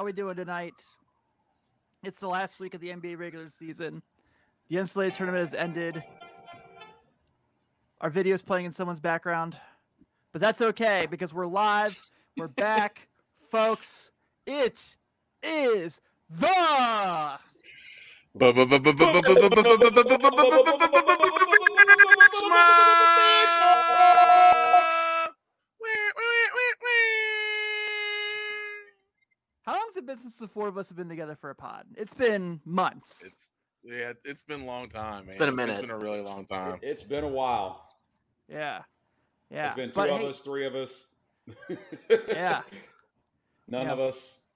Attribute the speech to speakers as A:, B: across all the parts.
A: How we doing tonight? It's the last week of the NBA regular season. The NCAA tournament has ended. Our video is playing in someone's background, but that's okay because we're live. We're back, folks. It is the How long has it been since the four of us have been together for a pod? It's been months.
B: It's yeah, it's been a long time, man.
C: It's been a minute.
B: It's been a really long time.
D: It's been a while.
A: yeah, yeah.
D: It's been two
A: But
D: of
A: hey,
D: us, three of us.
A: Yeah.
D: None
A: Yeah.
D: of us.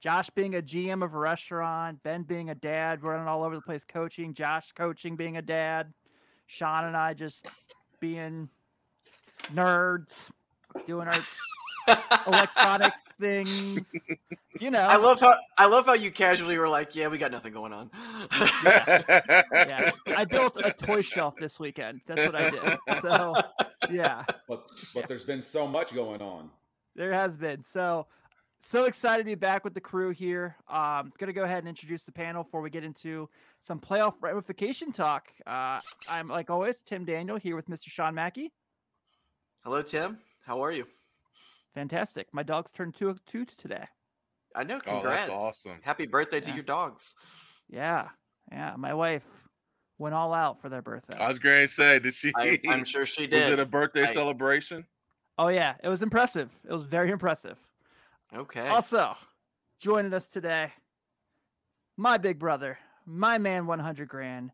A: Josh being a GM of a restaurant, Ben being a dad, running all over the place coaching, Josh coaching, being a dad, Sean and I just being nerds, doing our electronics things. You know,
C: I love how I love how you casually were like, "Yeah, we got nothing going on."
A: yeah. I built a toy shelf this weekend. That's what I did. So, yeah,
D: But but there's been so much going on.
A: there has been. So, so excited to be back with the crew here. Um, gonna go ahead and introduce the panel before we get into some playoff ramification talk. Uh, I'm like always Tim Daniel here with Mr. Sean Mackey.
C: Hello, Tim. How are you?
A: Fantastic. My dog's turned two two today.
C: I know.
B: oh,
C: Congrats.
B: that's awesome.
C: Happy birthday to your dogs.
A: Yeah, yeah. My wife went all out for their birthday.
B: I was going to say, did she?
C: I, I'm sure she did.
B: was it a birthday
C: I-
B: celebration?
A: oh yeah, it was impressive. It was very impressive.
C: okay.
A: Also, joining us today, my big brother, my man, 100 grand,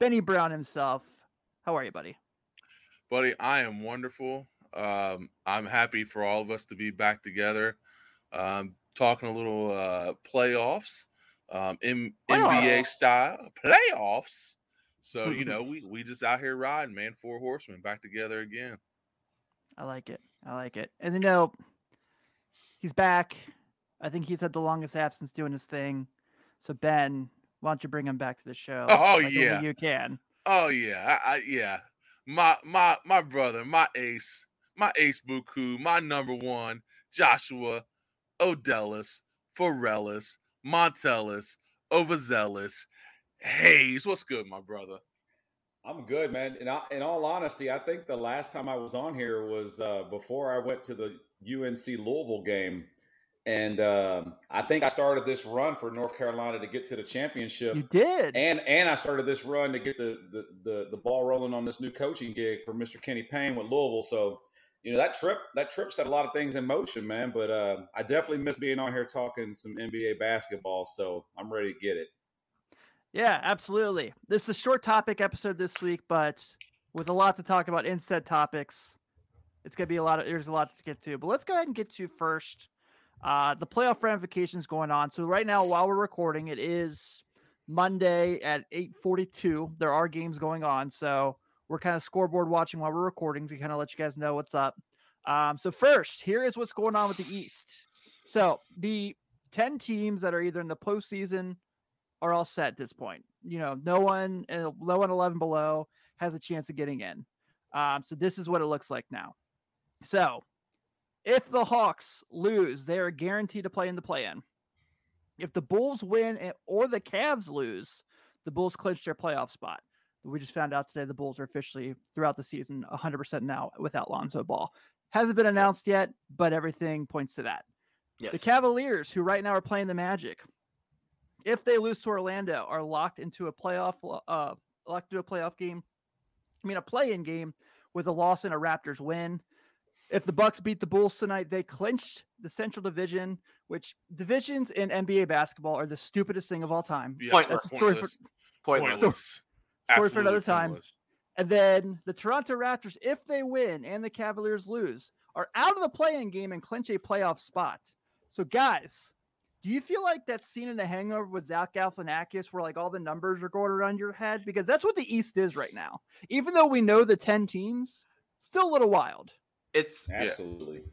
A: Benny Brown himself. How are you, buddy?
B: Buddy, I am wonderful. Um, I'm happy for all of us to be back together. Um, talking a little uh, playoffs, um, M- NBA style playoffs. So you know, we we just out here riding, man. Four horsemen back together again.
A: I like it. I like it. And you know, he's back. I think he's had the longest absence doing his thing. So Ben, why don't you bring him back to the show?
B: Oh,
A: like
B: yeah.
A: you can.
B: Oh yeah, I, I yeah. My my my brother, my ace, my ace Buku, my number one, Joshua, Odellis, Forellis, Montellis, Overzealous, Hayes. What's good, my brother?
D: I'm good, man. And I, in all honesty, I think the last time I was on here was uh, before I went to the UNC Louisville game, and um I think I started this run for North Carolina to get to the championship.
A: You did.
D: And and I started this run to get the, the the the ball rolling on this new coaching gig for Mr. Kenny Payne with Louisville. So, you know that trip that trip set a lot of things in motion, man. But uh, I definitely miss being on here talking some NBA basketball. So I'm ready to get it.
A: Yeah, absolutely. This is a short topic episode this week, but with a lot to talk about instead topics, it's gonna be a lot of there's a lot to get to. But let's go ahead and get to first uh the playoff ramifications going on. So right now, while we're recording, it is Monday at 8:42. There are games going on, so we're kind of scoreboard watching while we're recording to kind of let you guys know what's up. Um, so first, here is what's going on with the East. So the 10 teams that are either in the postseason are all set at this point. You know, no one, low no one 11 below has a chance of getting in. Um, so this is what it looks like now. So if the Hawks lose, they are guaranteed to play in the play-in. If the Bulls win or the Cavs lose, the Bulls clinch their playoff spot. We just found out today the Bulls are officially throughout the season 100% now without Lonzo Ball. Hasn't been announced yet, but everything points to that.
C: Yes.
A: The Cavaliers, who right now are playing the Magic, if they lose to Orlando, are locked into a playoff, uh, locked into a playoff game. I mean, a play-in game with a loss and a Raptors win. If the Bucks beat the Bulls tonight, they clinch the Central Division, which divisions in NBA basketball are the stupidest thing of all time.
B: Yeah,
C: Pointless.
A: That's a story for,
B: pointless.
C: Pointless.
B: Pointless.
A: Story for another time.
B: pointless.
A: And then the Toronto Raptors, if they win and the Cavaliers lose, are out of the play-in game and clinch a playoff spot. So, guys, do you feel like that scene in The Hangover with Zach Galifianakis, where like all the numbers are going around your head? Because that's what the East is right now. Even though we know the ten teams, still a little wild.
C: It's
D: Absolutely.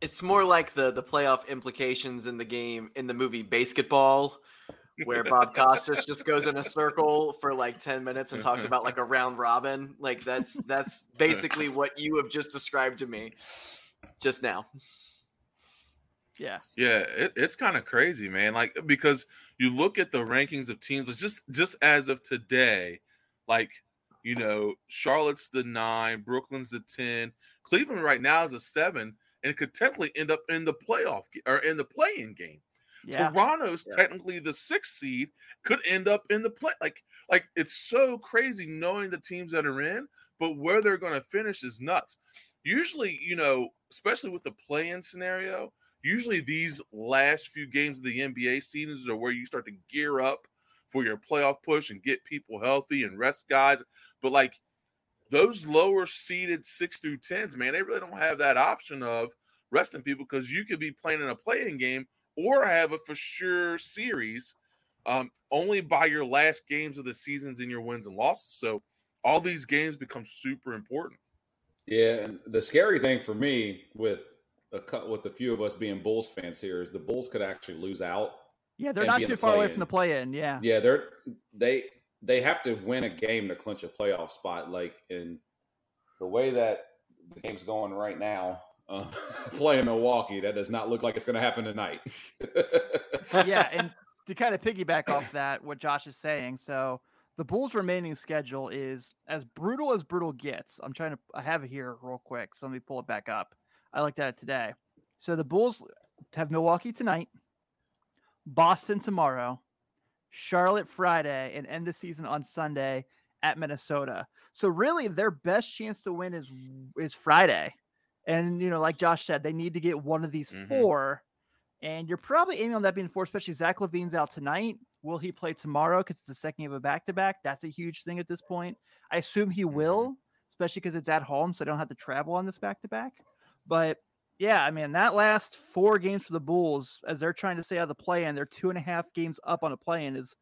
C: it's more like the the playoff implications in the game in the movie Basketball, where Bob Costas just goes in a circle for like ten minutes and talks about like a round robin. Like that's that's basically what you have just described to me just now.
A: Yeah.
B: Yeah, it, it's kind of crazy, man. Like because you look at the rankings of teams, it's just just as of today, like you know, Charlotte's the nine, Brooklyn's the ten, Cleveland right now is a seven, and could technically end up in the playoff or in the playing game.
A: Yeah.
B: Toronto's
C: Yeah.
B: technically the sixth seed, could end up in the play. Like, like it's so crazy knowing the teams that are in, but where they're going to finish is nuts. Usually, you know, especially with the play-in scenario, usually these last few games of the NBA seasons are where you start to gear up for your playoff push and get people healthy and rest guys. But like those lower seeded six through tens, man, they really don't have that option of resting people because you could be playing in a playing game or have a for sure series um, only by your last games of the seasons and your wins and losses. So all these games become super important.
D: Yeah, and the scary thing for me with a cut with a few of us being Bulls fans here is the Bulls could actually lose out.
A: Yeah, they're not too far away
D: play-in.
A: from the play in. Yeah.
D: Yeah, they're they they have to win a game to clinch a playoff spot. Like in the way that the game's going right now, uh, playing Milwaukee, that does not look like it's going to happen tonight.
A: yeah, and to kind of piggyback off that, what Josh is saying, so the Bulls' remaining schedule is as brutal as brutal gets. I'm trying to, I have it here real quick, so let me pull it back up. I looked at it today. So the Bulls have Milwaukee tonight, Boston tomorrow, Charlotte Friday, and end the season on Sunday at Minnesota. So really, their best chance to win is is Friday. And you know, like Josh said, they need to get one of these
B: Mhm.
A: four. And you're probably aiming on that being four, especially Zach LaVine's out tonight. Will he play tomorrow? Because it's the second game of a back to back. That's a huge thing at this point. I assume he will, especially because it's at home, so I don't have to travel on this back to back. But yeah, I mean, that last four games for the Bulls, as they're trying to stay out of the play in, they're two and a half games up on a play in, is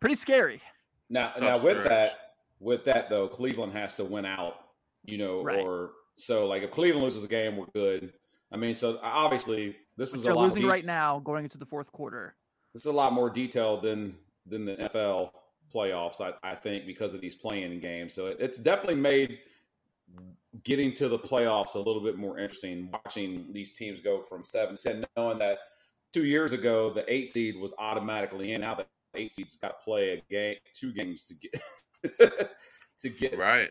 A: pretty scary.
D: Now,
B: Tough
D: now with
B: stretch.
D: that, with that though, Cleveland has to win out. You know,
A: Right.
D: or so like if Cleveland loses a game, we're good. I mean, so obviously this is a lot
A: losing
D: of
A: right now, going into the fourth quarter.
D: This is a lot more detailed than than the NFL playoffs. I, I think because of these playing games, so it, it's definitely made getting to the playoffs a little bit more interesting. Watching these teams go from seven to ten, knowing that two years ago the eight seed was automatically in. Now the eight seed's got to play a game, two games to get to get
B: Right.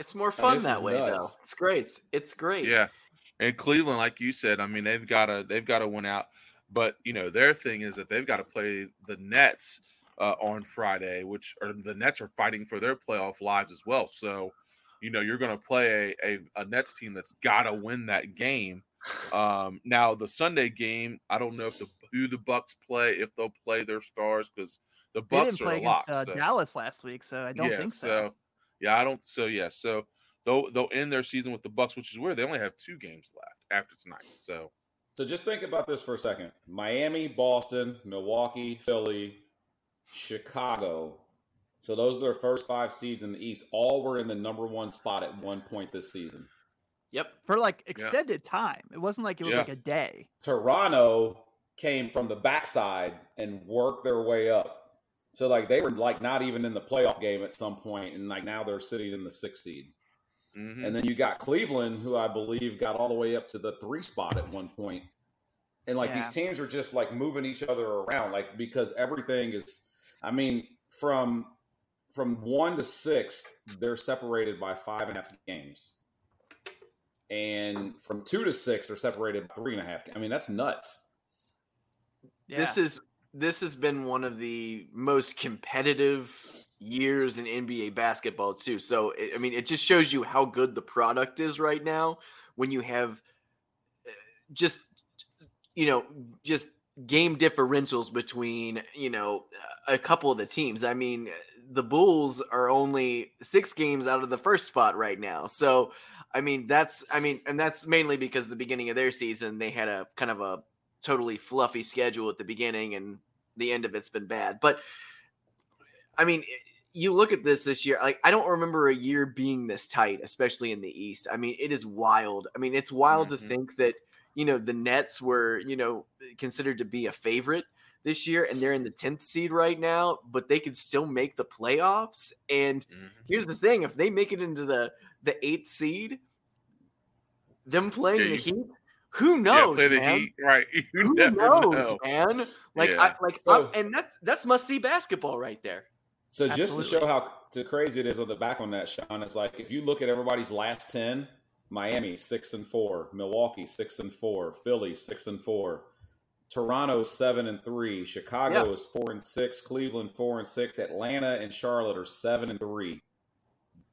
C: It's more fun
D: this
C: that
D: is
C: way, though. It's great. It's great.
B: Yeah. And Cleveland, like you said, I mean, they've got to they've got to win out. But you know, their thing is that they've got to play the Nets uh, on Friday, which are the Nets are fighting for their playoff lives as well. So, you know, you're going to play a, a, a Nets team that's got to win that game. Um, now, the Sunday game, I don't know if the who the Bucks play, if they'll play their stars, because the
A: They
B: Bucks
A: didn't
B: are
A: play
B: a
A: against
B: lock.
A: uh,
B: so-
A: Dallas last week, so I don't
B: yeah,
A: think so.
B: Yeah, I don't. So yeah, so they'll they'll end their season with the Bucks, which is weird. They only have two games left after tonight. So
D: So just think about this for a second. Miami, Boston, Milwaukee, Philly, Chicago. So those are their first five seeds in the East. All were in the number one spot at one point this season.
C: Yep.
A: For like extended time, it wasn't like it was
B: Yeah.
A: like a day.
D: Toronto came from the backside and worked their way up. So like they were like not even in the playoff game at some point, and like now they're sitting in the sixth seed.
B: mhm.
D: And then you got Cleveland, who I believe got all the way up to the three spot at one point. And like these teams are just like moving each other around, like because everything is. I mean, from from one to six, they're separated by five and a half games, and from two to six, they're separated by three and a half. I mean, that's nuts.
A: Yeah.
C: This is this has been one of the most competitive years in NBA basketball too. So I mean, it just shows you how good the product is right now when you have uh, just you know just game differentials between you know a couple of the teams. I mean, the Bulls are only six games out of the first spot right now. So I mean, that's I mean, and that's mainly because the beginning of their season they had a kind of a totally fluffy schedule at the beginning and the end of it's been bad. But I mean, you look at this this year, like I don't remember a year being this tight, especially in the East. I mean, it is wild. I mean, it's wild
B: Mhm.
C: to think that, you know, the Nets were, you know, considered to be a favorite this year and they're in the 10th seed right now, but they could still make the playoffs. And
B: Mhm.
C: here's the thing, if they make it into the the 8th seed, them playing
B: Yeah,
C: the Heat Who
B: Yeah,
C: knows,
B: play the
C: man?
B: Heat, right? You
C: Who
B: never
C: knows,
B: know.
C: man? Like,
B: Yeah.
C: I, like,
D: So-
C: I'm- and that's that's must see basketball right there.
D: So just to show how to crazy it is on the back on that, Sean, it's like if you look at everybody's last ten, Miami six and four, Milwaukee six and four, Philly six and four, Toronto seven and three, Chicago
C: Yeah.
D: is four and six, Cleveland four and six, Atlanta and Charlotte are seven and three,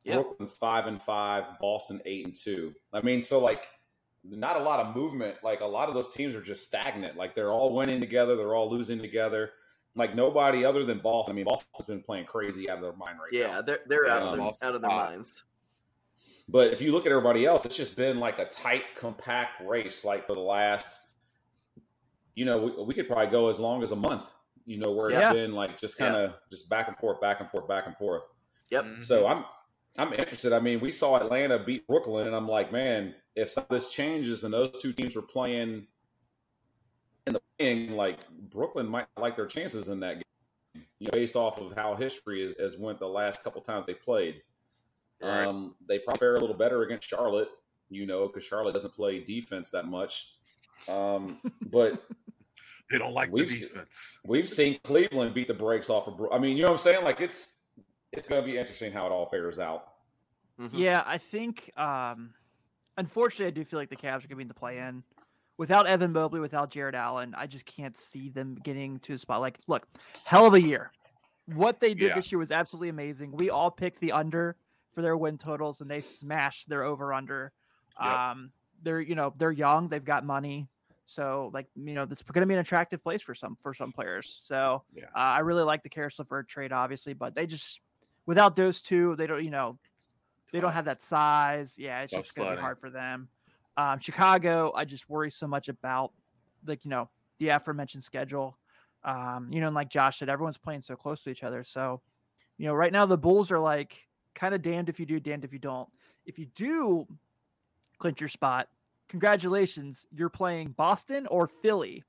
C: Yeah.
D: Brooklyn's five and five, Boston eight and two. I mean, so like not a lot of movement. Like a lot of those teams are just stagnant. Like they're all winning together, they're all losing together. Like nobody other than Boston. I mean, Boston's been playing crazy out of their mind right now.
C: Yeah, they're they're out
D: Yeah,
C: of their, out of their minds.
D: But if you look at everybody else, it's just been like a tight, compact race. Like for the last, you know, we, we could probably go as long as a month. You know, where it's
A: Yeah.
D: been like just kind of just back and forth, back and forth, back and forth.
C: Yep.
B: Mhm.
D: So I'm I'm interested. I mean, we saw Atlanta beat Brooklyn, and I'm like, man, if some of this changes and those two teams were playing in the thing, like Brooklyn might like their chances in that game, you know, based off of how history is has went the last couple times they've played.
B: Right.
D: Um, they probably fare a little better against Charlotte, you know, because Charlotte doesn't play defense that much. Um, but
B: they don't like
D: we've se-
B: defense.
D: we've seen Cleveland beat the brakes off of. Bro- I mean, you know what I'm saying? Like it's it's going to be interesting how it all fares out.
C: Mhm.
A: Yeah, I think. Um, unfortunately, I do feel like the Cavs are going to be in the play-in. Without Evan Mobley, without Jarrett Allen, I just can't see them getting to a spot. Like, look, hell of a year. What they did
B: Yeah.
A: this year was absolutely amazing. We all picked the under for their win totals, and they smashed their over/under.
B: Yep.
A: Um, they're you know they're young, they've got money, so like you know it's going to be an attractive place for some for some players. So
B: Yeah.
A: uh, I really like the Caris LeVert trade, obviously, but they just without those two, they don't you know they don't have that size. Yeah, it's
B: Tough
A: just going to be hard for them. Um, Chicago, I just worry so much about like you know the aforementioned schedule. Um, you know, and like Josh said, everyone's playing so close to each other. So, you know, right now the Bulls are like kind of damned if you do, damned if you don't. If you do clinch your spot, congratulations, you're playing Boston or Philly.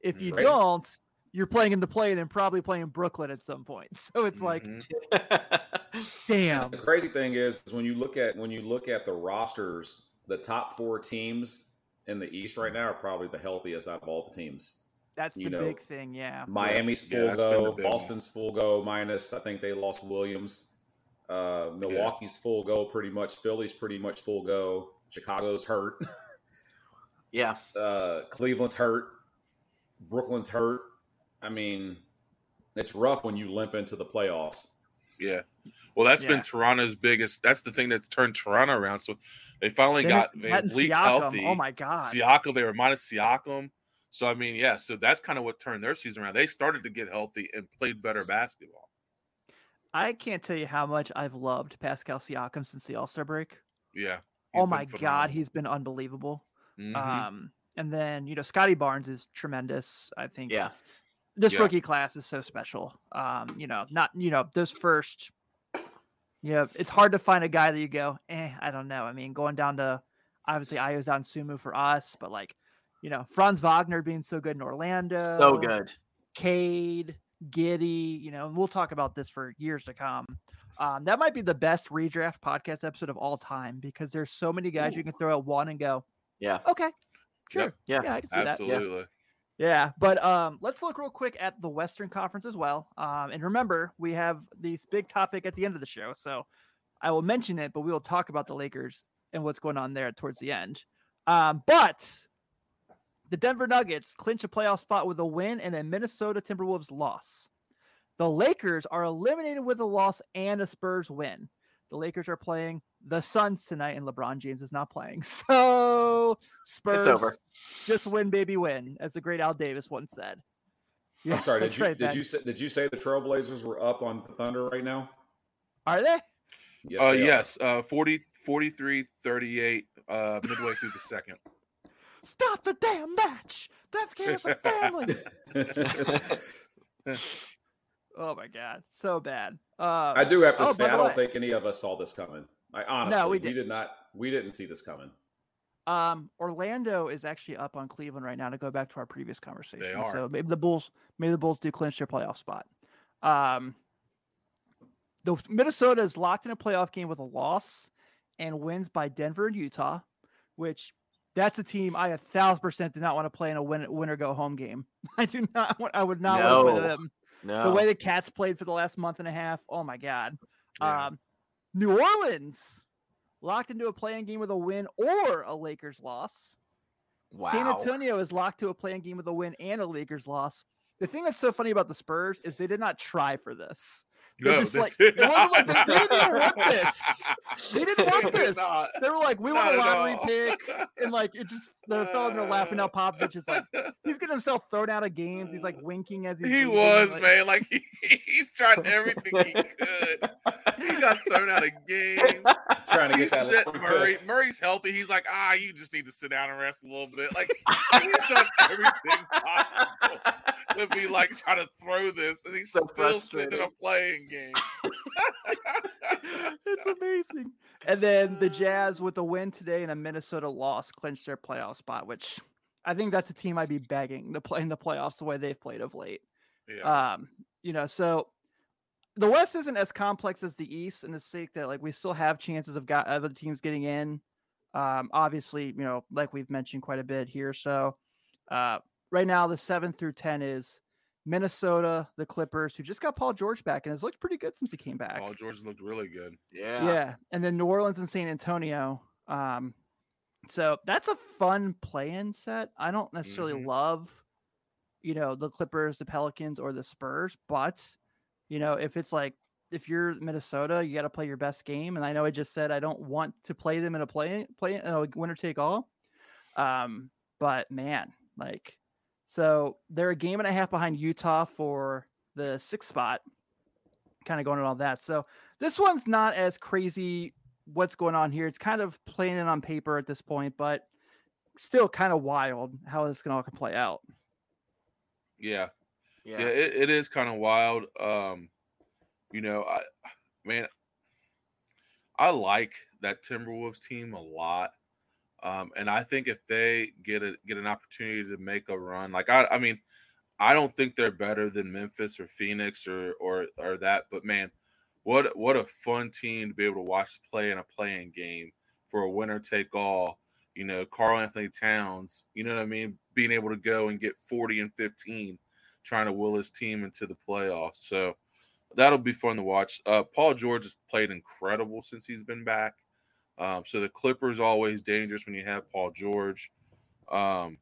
A: If you
D: Right.
A: don't, you're playing in the play and probably playing Brooklyn at some point. So it's like,
B: Mhm.
A: damn.
D: The crazy thing is, is when you look at when you look at the rosters, the top four teams in the East right now are probably the healthiest out of all the teams.
A: That's the
D: know,
A: big thing. Yeah.
D: Miami's full
B: that's been the
D: go,
B: big one.
D: Boston's full go, minus I think they lost Williams. Uh, Milwaukee's full go, pretty much. Philly's pretty much full go. Chicago's hurt.
C: yeah,
D: uh, Cleveland's hurt. Brooklyn's hurt. I mean, it's rough when you limp into the playoffs.
B: Yeah. Well, that's
A: Yeah.
B: been Toronto's biggest. That's the thing that's turned Toronto around. So they finally
A: Then
B: got
A: it- VanVleet
B: healthy.
A: Oh my god.
B: Siakam, they were minus Siakam. So I mean, yeah. So that's kind of what turned their season around. They started to get healthy and played better basketball.
A: I can't tell you how much I've loved Pascal Siakam since the All Star break.
B: Yeah.
A: oh my god, he's been unbelievable.
B: Mhm.
A: Um, and then you know Scottie Barnes is tremendous. I think.
C: yeah.
A: This
B: Yeah.
A: rookie class is so special. Um, you know, not you know those first. You know, it's hard to find a guy that you go, eh, I don't know. I mean, going down to obviously Ayo Dosunmu for us, but like, you know, Franz Wagner being so good in Orlando,
C: So good.
A: Cade, Giddey, you know, and we'll talk about this for years to come. Um, that might be the best redraft podcast episode of all time because there's so many guys you can throw at one and go,
C: Yeah.
A: okay, sure,
C: Yeah.
A: yeah, I can see that.
B: Absolutely.
A: Yeah, but um, let's look real quick at the Western Conference as well. Um, and remember, we have this big topic at the end of the show, so I will mention it, but we will talk about the Lakers and what's going on there towards the end. Um, but the Denver Nuggets clinch a playoff spot with a win and a Minnesota Timberwolves loss. The Lakers are eliminated with a loss and a Spurs win. The Lakers are playing the Suns tonight, and LeBron James is not playing. So Spurs it's
C: over.
A: just win, baby, win, as the great Al Davis once said. Yeah,
D: I'm sorry. Did you
A: right,
D: did
A: Ben.
D: you say did you say the Trailblazers were up on the Thunder right now?
A: Are they?
D: Yes.
B: uh,
D: they
B: yes. Uh, 40, 43, 38, uh, midway through the second.
A: Stop the damn match. Def Camp for family. oh my god, so bad. Uh,
D: I do have to
A: Oh,
D: say, I don't
A: way-
D: think any of us saw this coming. I honestly,
A: we
D: we,
A: didn't.
D: did not. We didn't see this coming.
A: Um, Orlando is actually up on Cleveland right now to go back to our previous conversation.
B: they are.
A: So maybe the Bulls, maybe the Bulls do clinch their playoff spot. Um, the Minnesota is locked in a playoff game with a loss and wins by Denver and Utah, which that's a team I a thousand percent do not want to play in a win win or go home game. I do not want. I would not want to play
C: No.
A: them.
C: No.
A: The way the Cats played for the last month and a half. Oh my god.
B: Yeah.
A: Um, New Orleans locked into a playing game with a win or a Lakers loss.
C: wow.
A: San Antonio is locked to a playing game with a win and a Lakers loss. The thing that's so funny about the Spurs is they did not try for this. They
B: No,
A: just
B: they
A: like
B: did
A: it wasn't like they, they didn't even want this. They didn't want
B: They
A: this.
B: not.
A: They were like, we
B: Not
A: want a lottery pick, and like it just the fellow in there laughing now. Popovich is like he's getting himself thrown out of games. He's like winking as he's
B: He
A: leaving,
B: was,
A: like-
B: man. Like he, he's trying everything he could. He got thrown out of games.
D: He's trying to
B: He
D: get that
B: said
D: free
B: Murray.
D: pick.
B: Murray's healthy. He's like, ah, you just need to sit down and rest a little bit. Like he's done everything possible to be like trying to throw this, and he's
C: So
B: still sitting in a
C: frustrating.
B: playing game.
A: it's amazing. And then the Jazz with a win today and a Minnesota loss clinched their playoff spot, which I think that's a team I'd be begging to play in the playoffs the way they've played of late.
B: Yeah.
A: Um, you know, so the West isn't as complex as the East in the sake that like we still have chances of got other teams getting in. Um, obviously, you know, like we've mentioned quite a bit here. So uh right now the seven through ten is Minnesota, the Clippers, who just got Paul George back and has looked pretty good since he came back.
B: Paul George looked really good.
C: yeah.
A: Yeah. And then New Orleans and San Antonio. Um, so that's a fun play-in set. I don't necessarily
B: Mhm.
A: love, you know, the Clippers, the Pelicans, or the Spurs, but you know, if it's like if you're Minnesota, you got to play your best game. And I know I just said I don't want to play them in a play play in a winner take all. Um, but man, like, so they're a game and a half behind Utah for the sixth spot. Kind of going on all that. So this one's not as crazy what's going on here. It's kind of playing it on paper at this point, but still kind of wild how this can all can play out.
B: Yeah.
C: Yeah.
B: Yeah, it, it is kind of wild. Um, you know, I man, I like that Timberwolves team a lot. Um, and I think if they get a get an opportunity to make a run, like I, I mean, I don't think they're better than Memphis or Phoenix or or or that, but man, what what a fun team to be able to watch play in a playing game for a winner take all. You know, Karl-Anthony Towns, you know what I mean, being able to go and get 40 and 15 trying to will his team into the playoffs. So that'll be fun to watch. Uh, Paul George has played incredible since he's been back. Um, so the Clippers always dangerous when you have Paul George. Um,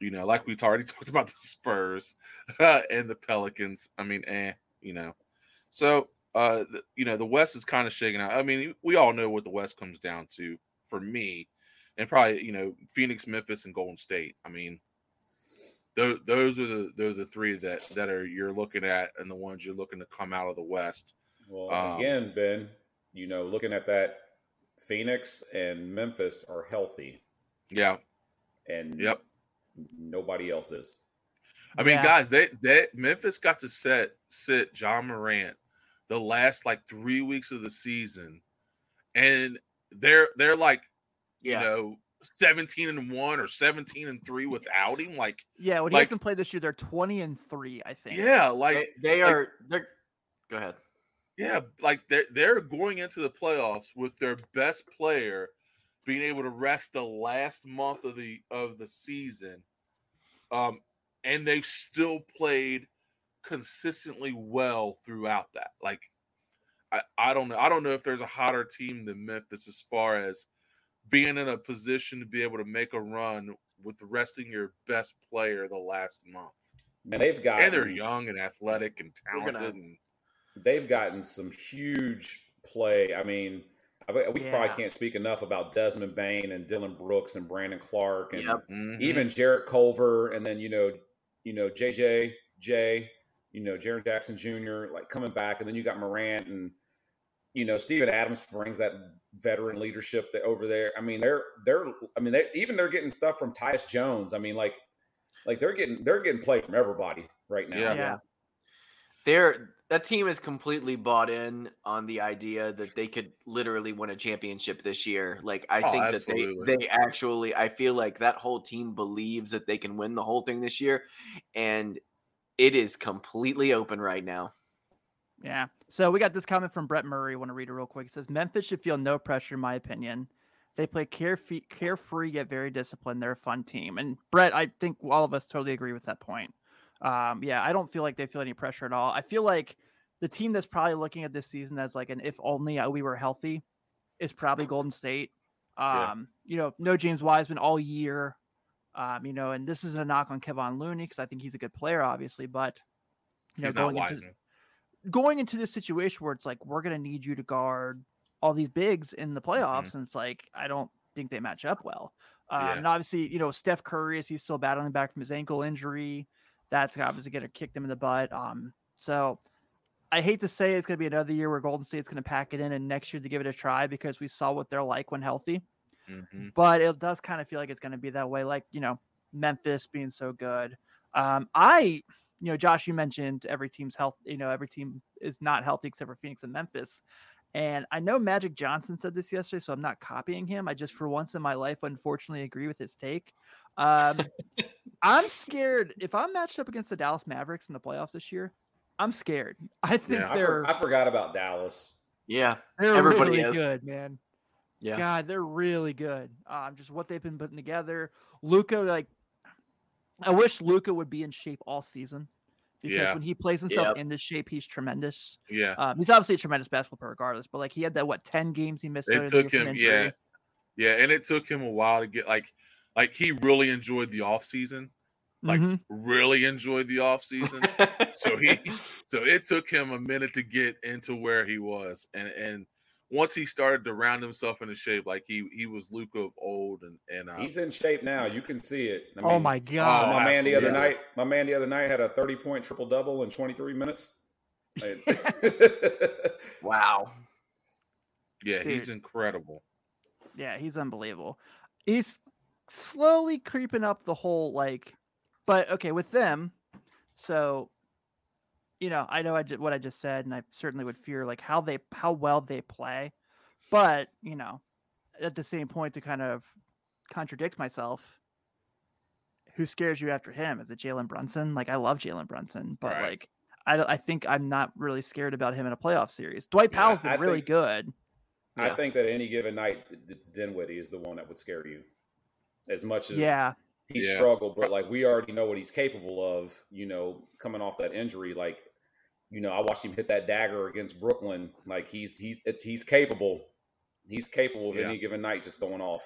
B: you know, like we've already talked about the Spurs and the Pelicans. I mean, eh, you know. So uh, the, you know, the West is kind of shaking out. I mean, we all know what the West comes down to for me, and probably you know Phoenix, Memphis, and Golden State. I mean, those those are the those are the three that that are you're looking at, and the ones you're looking to come out of the West.
D: Well,
B: Um,
D: again, Ben, you know, looking at that, Phoenix and Memphis are healthy,
B: Yeah.
D: and
B: Yep.
D: nobody else is.
B: I mean,
A: Yeah.
B: guys, they they Memphis got to set sit Ja Morant the last like three weeks of the season, and they're they're like
C: Yeah.
B: you know seventeen and one or seventeen and three without him. Like,
A: Yeah, when
B: Like-
A: he hasn't played this year, they're twenty and three, I think.
B: yeah, like
C: they, they
B: like-
C: are. They're. Go ahead.
B: Yeah, like they're they're going into the playoffs with their best player being able to rest the last month of the of the season, um, and they've still played consistently well throughout that. Like, I I don't know I don't know if there's a hotter team than Memphis as far as being in a position to be able to make a run with resting your best player the last month.
D: Man, they've got
B: And they're young and athletic and
C: We're gonna-
B: talented and
D: they've gotten some huge play. I mean, we we
A: Yeah.
D: probably can't speak enough about Desmond Bane and Dillon Brooks and Brandon Clarke and
C: Yep.
B: Mhm.
D: even Jarrett Culver, and then you know, you know JJ J, you know Jaren Jackson Jr. like coming back, and then you got Morant and you know Steven Adams brings that veteran leadership that over there. I mean, they're they're I mean they even they're getting stuff from Tyus Jones. I mean, like like they're getting they're getting play from everybody right now.
B: Yeah.
A: Yeah.
C: They're that team is completely bought in on the idea that they could literally win a championship this year. Like I
B: Oh,
C: think
B: absolutely.
C: that they they actually I feel like that whole team believes that they can win the whole thing this year and it is completely open right now.
A: Yeah. So we got this comment from Brett Murray. I want to read it real quick. It says Memphis should feel no pressure, in my opinion. They play carefree, carefree yet very disciplined. They're a fun team. And Brett, I think all of us totally agree with that point. Um, yeah, I don't feel like they feel any pressure at all. I feel like the team that's probably looking at this season as like an if only we were healthy is probably Golden State. Um,
B: Yeah.
A: you know, no James Wiseman all year. Um, you know, and this isn't a knock on Kevon Looney because I think he's a good player, obviously, but you know,
B: He's not
A: going into going into this situation where it's like we're gonna need you to guard all these bigs in the playoffs, and it's like I don't think they match up well. Um,
B: Yeah.
A: And obviously, you know, Steph Curry is he's still battling back from his ankle injury. That's obviously gonna kick them in the butt. Um, so I hate to say it's gonna be another year where Golden State's gonna pack it in, and next year to give it a try because we saw what they're like when healthy.
B: Mhm.
A: But it does kind of feel like it's gonna be that way, like you know, Memphis being so good. Um, I you know, Josh, you mentioned every team's health, you know, every team is not healthy except for Phoenix and Memphis. And I know Magic Johnson said this yesterday, so I'm not copying him. I just, for once in my life, unfortunately agree with his take. Um, I'm scared if I'm matched up against the Dallas Mavericks in the playoffs this year. I'm scared. I think
B: Yeah,
A: they're
D: for, I forgot about Dallas.
C: Yeah.
A: they're
C: everybody
A: really
C: is.
A: good, man.
C: Yeah.
A: God, they're really good. Um, just what they've been putting together. Luka, like, I wish Luka would be in shape all season because
B: Yeah.
A: when he plays himself
C: Yep.
A: into shape, he's tremendous.
B: Yeah.
A: Um, he's obviously a tremendous basketball player, regardless. But like, he had that what ten games he missed.
B: It
A: of the year
B: took him, yeah, yeah, and it took him a while to get like, like he really enjoyed the off season, like
A: Mhm.
B: really enjoyed the off season. so he, so it took him a minute to get into where he was, and and once he started to round himself into shape, like he he was Luka of old, and and uh,
D: He's in shape now. You can see it. I
A: oh
D: mean,
A: my
D: uh,
A: god!
D: my man the other night, my man the other night had a 30 point triple double in 23 minutes.
C: Wow.
B: yeah, he's incredible.
A: yeah, he's unbelievable. He's slowly creeping up the whole like, but okay with them. So, you know, I know I did what I just said, and I certainly would fear like how they how well they play, but you know, at the same point to kind of contradict myself. Who scares you after him? Is it Jalen Brunson? Like I love Jalen Brunson, but
B: Right.
A: like I. I think I'm not really scared about him in a playoff series. Dwight
D: Yeah,
A: Powell's been
D: I
A: really
D: think-
A: good.
D: I
C: Yeah.
D: think that any given night, it's Dinwiddie is the one that would scare you. As much as
A: Yeah,
D: he
B: Yeah.
D: struggled, but like we already know what he's capable of. You know, coming off that injury, like you know, I watched him hit that dagger against Brooklyn. Like he's he's it's he's capable. He's capable of
B: Yeah.
D: any given night just going off.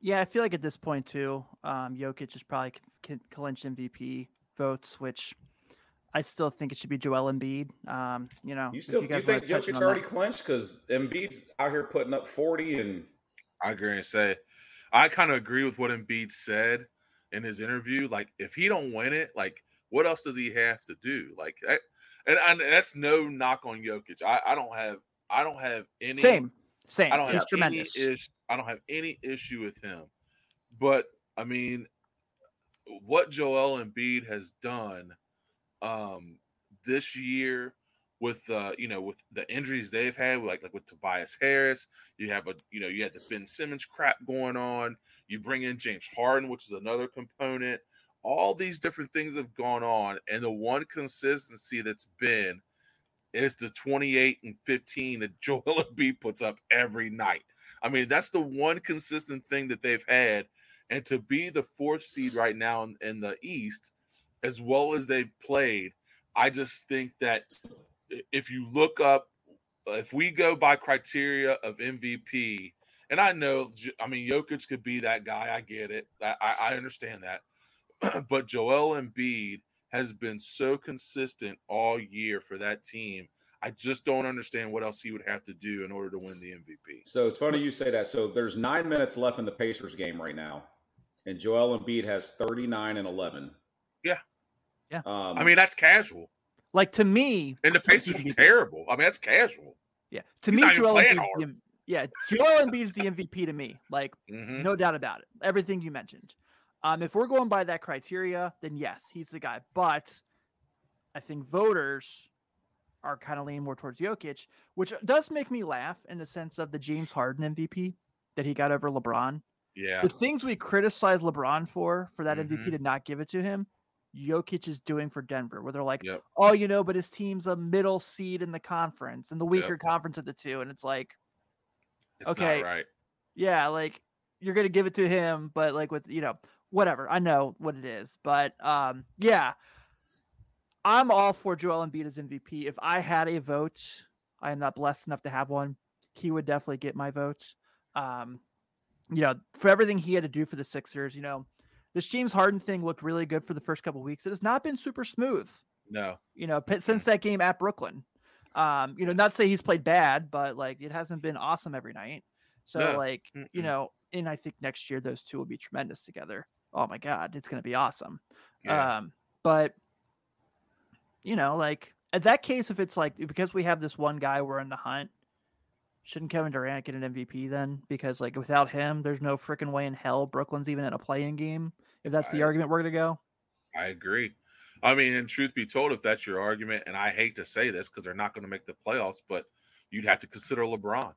A: Yeah, I feel like at this point too, um, Jokic is probably can clinch MVP votes, which I still think it should be Joel Embiid. Um, you know,
D: You
A: if
D: still you,
A: guys wanna
D: think
A: touch
D: Jokic already
A: that.
D: clinched because Embiid's out here putting up forty and
B: I agree and say, I kind of agree with what Embiid said in his interview. Like, if he don't win it, like, what else does he have to do? Like, that, and, and that's no knock on Jokic. I, I don't have, I don't have any.
A: Same, same.
B: I don't
A: He's
B: have
A: tremendous.
B: any ish, I don't have any issue with him. But I mean, what Joel Embiid has done um this year with uh you know with the injuries they've had like like with Tobias Harris, you have a you know you had the Ben Simmons crap going on. You bring in James Harden, which is another component. All these different things have gone on, and the one consistency that's been is the 28 and 15 that Joel Embiid puts up every night. I mean, that's the one consistent thing that they've had. And to be the fourth seed right now in, in the East, as well as they've played, I just think that if you look up, if we go by criteria of MVP, and I know, I mean, Jokic could be that guy. I get it. I, I I understand that. but Joel Embiid has been so consistent all year for that team. I just don't understand what else he would have to do in order to win the MVP.
D: So it's funny you say that. So there's nine minutes left in the Pacers game right now, and Joel Embiid has 39 and 11.
B: Yeah.
A: Yeah.
D: Um,
B: I mean, that's casual.
A: Like to me,
B: And the Pacers are terrible. I mean, that's casual.
A: yeah, to
B: He's
A: me, Joel Embiid's the, yeah, Joel Embiid is the MVP to me. Like
B: Mhm.
A: no doubt about it. Everything you mentioned. Um, if we're going by that criteria, then yes, he's the guy. But I think voters are kind of leaning more towards Jokic, which does make me laugh in the sense of the James Harden MVP that he got over LeBron.
B: Yeah.
A: The things we criticize LeBron for, for that MVP
B: Mhm.
A: to not give it to him, Jokic is doing for Denver, where they're like,
B: Yep.
A: oh, you know, but his team's a middle seed in the conference and the weaker conference of the two. And it's like,
B: It's
A: Okay.
B: right.
A: yeah, like you're gonna give it to him, but like with you know whatever. I know what it is, but um, yeah, I'm all for Joel Embiid as MVP. If I had a vote, I am not blessed enough to have one. He would definitely get my vote. Um, you know, for everything he had to do for the Sixers, you know, this James Harden thing looked really good for the first couple weeks. It has not been super smooth
B: No.
A: you know, since that game at Brooklyn. Um, you know, not to say he's played bad, but like it hasn't been awesome every night. So
B: No.
A: like, you
B: Mm-mm.
A: know, and I think next year those two will be tremendous together. Oh my god, it's gonna be awesome.
B: Yeah.
A: Um, but you know, like at that case, if it's like because we have this one guy we're in the hunt, shouldn't Kevin Durant get an MVP then? Because like without him, there's no freaking way in hell Brooklyn's even in a playing game. If that's the argument we're gonna go.
B: I agree. I mean, and truth be told, if that's your argument, and I hate to say this because they're not going to make the playoffs, but you'd have to consider LeBron.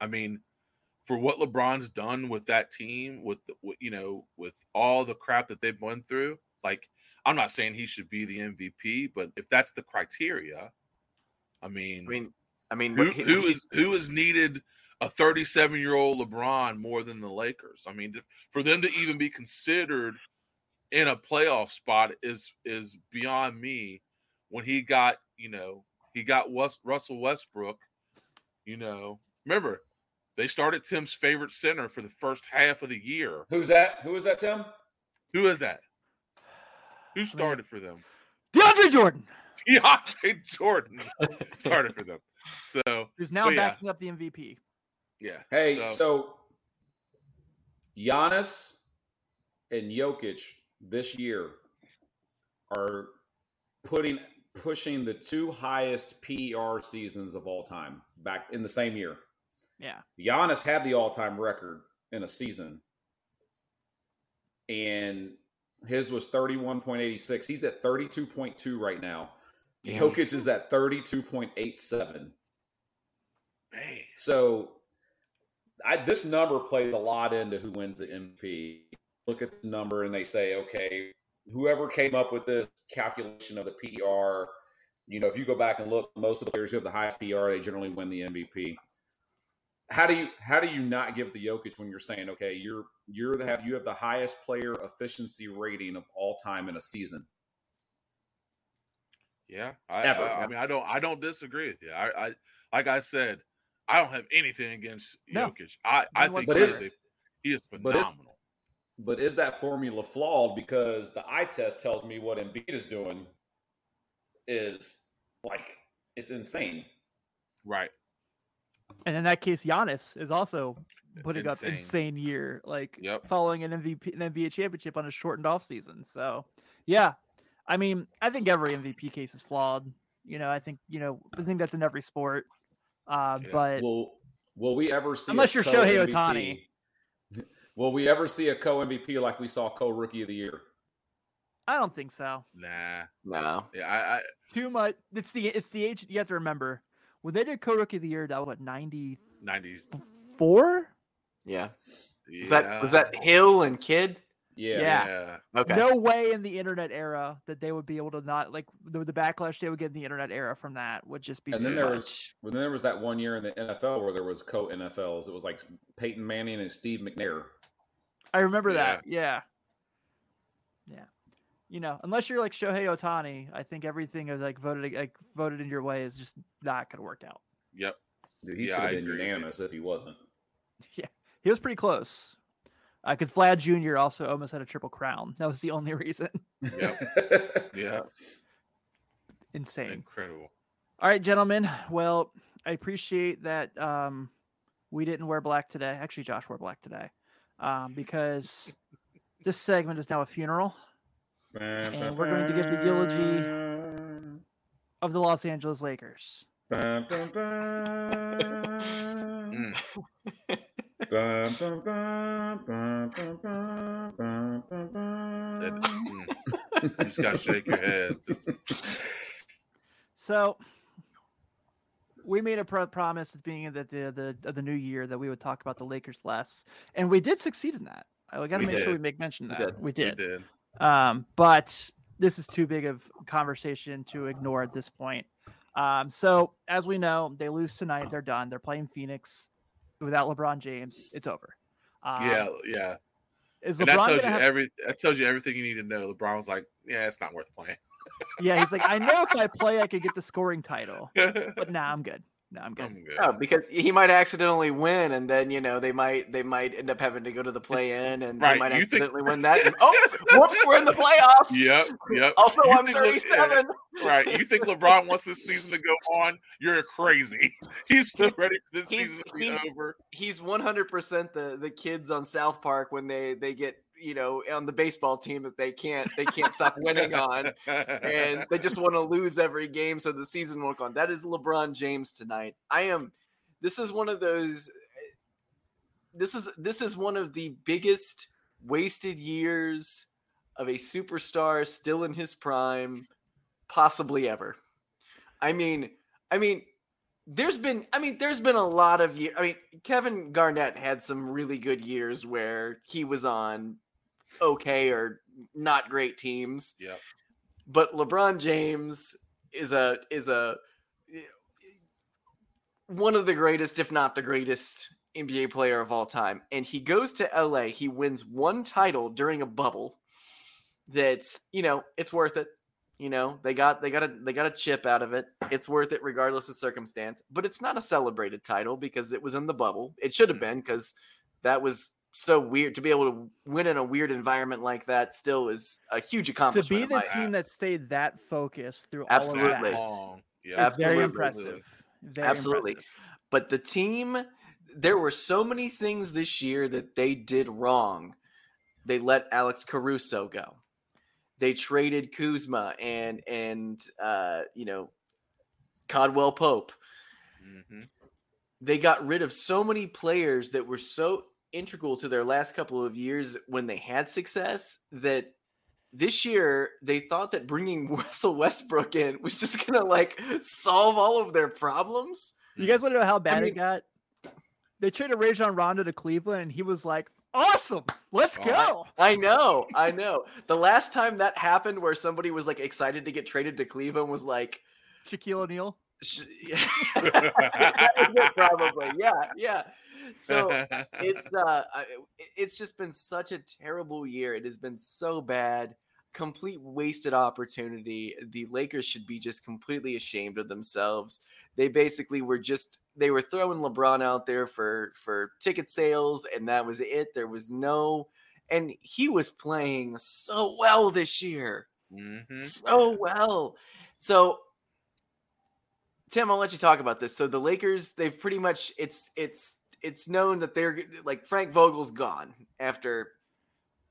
B: I mean, for what LeBron's done with that team, with, the- with you know, with all the crap that they've went through, like I'm not saying he should be the MVP, but if that's the criteria, I mean,
C: I mean, I mean,
B: who,
C: he-
B: who
C: he-
B: is who has needed a 37 year old LeBron more than the Lakers? I mean, for them to even be considered in a playoff spot is is beyond me. When he got, you know, he got West, Russell Westbrook. You know, remember they started Tim's favorite center for the first half of the year.
D: Who's that? Who is that, Tim?
B: Who is that? Who started for them?
A: DeAndre Jordan,
B: DeAndre Jordan started for them. So
A: who's now
B: But yeah.
A: backing up the MVP.
B: yeah.
D: Hey, so, Giannis and Jokic this year are putting pushing the two highest PER seasons of all time back in the same year.
A: Yeah.
D: Giannis had the all-time record in a season. And his was 31.86. He's at 32.2 right now.
C: Yeah.
D: Jokic is at 32.87.
B: man.
D: So I, this number plays a lot into who wins the MVP. Look at the number and they say, okay, whoever came up with this calculation of the PR, you know, if you go back and look, most of the players who have the highest PR, they generally win the MVP. How do you how do you not give the Jokic when you're saying, okay, you're you're the have you have the highest player efficiency rating of all time in a season?
B: Yeah, I,
D: Ever.
B: I, I mean, I don't, I don't disagree with you. I, I, like I said, I don't have anything against
A: No.
B: Jokic. I, I think
D: But
B: he
D: is-
B: is, he is
D: but it-
B: phenomenal.
D: But is that formula flawed? Because the eye test tells me what Embiid is doing is like it's insane.
B: right.
A: And in that case, Giannis is also putting
B: insane.
A: up insane year, like
B: Yep.
A: following an MVP, an NBA championship on a shortened off season. So, yeah, I mean, I think every MVP case is flawed. You know, I think you know, I think that's in every sport. Uh,
B: Yeah.
A: But
D: Will Will we ever see?
A: Unless
D: a
A: you're Shohei
D: co-MVP?
A: Ohtani.
D: Will we ever see a co MVP like we saw co Rookie of the Year?
A: I don't think so.
B: Nah.
C: no.
B: Yeah. I, I
A: Too much. It's the it's the age you have to remember when they did co rookie of the year. That was what ninety
B: nineties.
A: four.
C: Yeah.
B: Yeah.
C: Was that was that Hill and Kidd?
D: Yeah.
A: Yeah.
B: Yeah.
C: Okay.
A: No way in the internet era that they would be able to not like the, the backlash they would get in the internet era from that would just be
D: And
A: too
D: then there
A: much.
D: was well, then there was that one year in the NFL where there was co NFLs. It was like Peyton Manning and Steve McNair.
A: I remember
B: Yeah.
A: that. Yeah. Yeah. You know, unless you're like Shohei Ohtani, I think everything is like voted like voted in your way is just not gonna work out.
B: Yep.
D: Dude, he
B: Yeah,
D: should have been
B: agree with you.
D: unanimous if he wasn't.
A: Yeah, he was pretty close. Because Vlad Jr. also almost had a triple crown. That was the only reason.
B: Yep. Yeah.
A: Insane.
B: Incredible.
A: All right, gentlemen. Well, I appreciate that um, we didn't wear black today. Actually, Josh wore black today um, because this segment is now a funeral
D: and
A: we're going to give the eulogy of the Los Angeles Lakers.
B: Mm. That-. You just gotta shake your head.
A: So we made a pro- promise at the beginning of the, the, the of the new year that we would talk about the Lakers less, and we did succeed in that. I got to make sure
B: did.
A: we make mention of
C: We did.
A: We did. Um, but this is too big of conversation to ignore at this point. Um, so as we know, they lose tonight. They're done. They're playing Phoenix. Without LeBron James, it's over. Um,
B: yeah, yeah.
A: Is
B: And
A: LeBron
B: that tells you
A: have,
B: every that tells you everything you need to know. LeBron was like, yeah, it's not worth playing.
A: Yeah, he's like, I know if I play, I could get the scoring title, but nah, I'm good. Nah, I'm good.
B: I'm good.
C: Oh, because he might accidentally win, and then you know they might they might end up having to go to the play-in, and
B: Right,
C: they might
B: you think-
C: accidentally win that. and- oh, whoops, we're in the playoffs.
B: Yep, yep.
C: Also,
B: You
C: I'm
B: think Le- eh,
C: 37.
B: right. You think LeBron wants this season to go on? You're crazy. He's
C: He's-
B: ready for this
C: he's-
B: season to be
C: he's-
B: over.
C: He's 100 percent the the kids on South Park when they they get you know on the baseball team that they can't they can't stop winning on, and they just want to lose every game so the season won't go on. That is LeBron James tonight. I am. This is one of those. This is this is one of the biggest wasted years of a superstar still in his prime, possibly ever. I mean, I mean, there's been, I mean, there's been a lot of years. I mean, Kevin Garnett had some really good years where he was on okay or not great teams
B: Yeah.
C: but LeBron James is a is a one of the greatest, if not the greatest, NBA player of all time. And he goes to LA. He wins one title during a bubble. That's you know it's worth it. You know they got they got a they got a chip out of it. It's worth it regardless of circumstance. But it's not a celebrated title because it was in the bubble. It should have been because that was so weird to be able to win in a weird environment like that. Still is a huge accomplishment.
A: To
C: be
A: the
C: my
A: team that stayed that focused through
C: Absolutely.
A: all of that
B: long. Yeah.
A: is
C: Absolutely.
A: very impressive. Very
C: Absolutely.
A: impressive.
C: But the team, there were so many things this year that they did wrong. They let Alex Caruso go. They traded Kuzma and and uh, you know Caldwell Pope.
B: Mhm.
C: They got rid of so many players that were so integral to their last couple of years when they had success that this year they thought that bringing Russell Westbrook in was just gonna like solve all of their problems.
A: You guys want to know how bad
C: mean-
A: it got? They traded Rajon Rondo to Cleveland, and he was like, "Awesome, let's
B: Oh,
A: go."
C: I know, I know. The last time that happened, where somebody was like excited to get traded to Cleveland, was like,
A: Shaquille O'Neal.
C: sh- probably, yeah, yeah. So it's uh, it's just been such a terrible year. It has been so bad, complete wasted opportunity. The Lakers should be just completely ashamed of themselves. They basically were just they were throwing LeBron out there for for ticket sales, and that was it. There was no, and he was playing so well this year,
B: Mhm.
C: so well. So Tim, I'll let you talk about this. So the Lakers, they've pretty much it's it's it's known that they're like Frank Vogel's gone after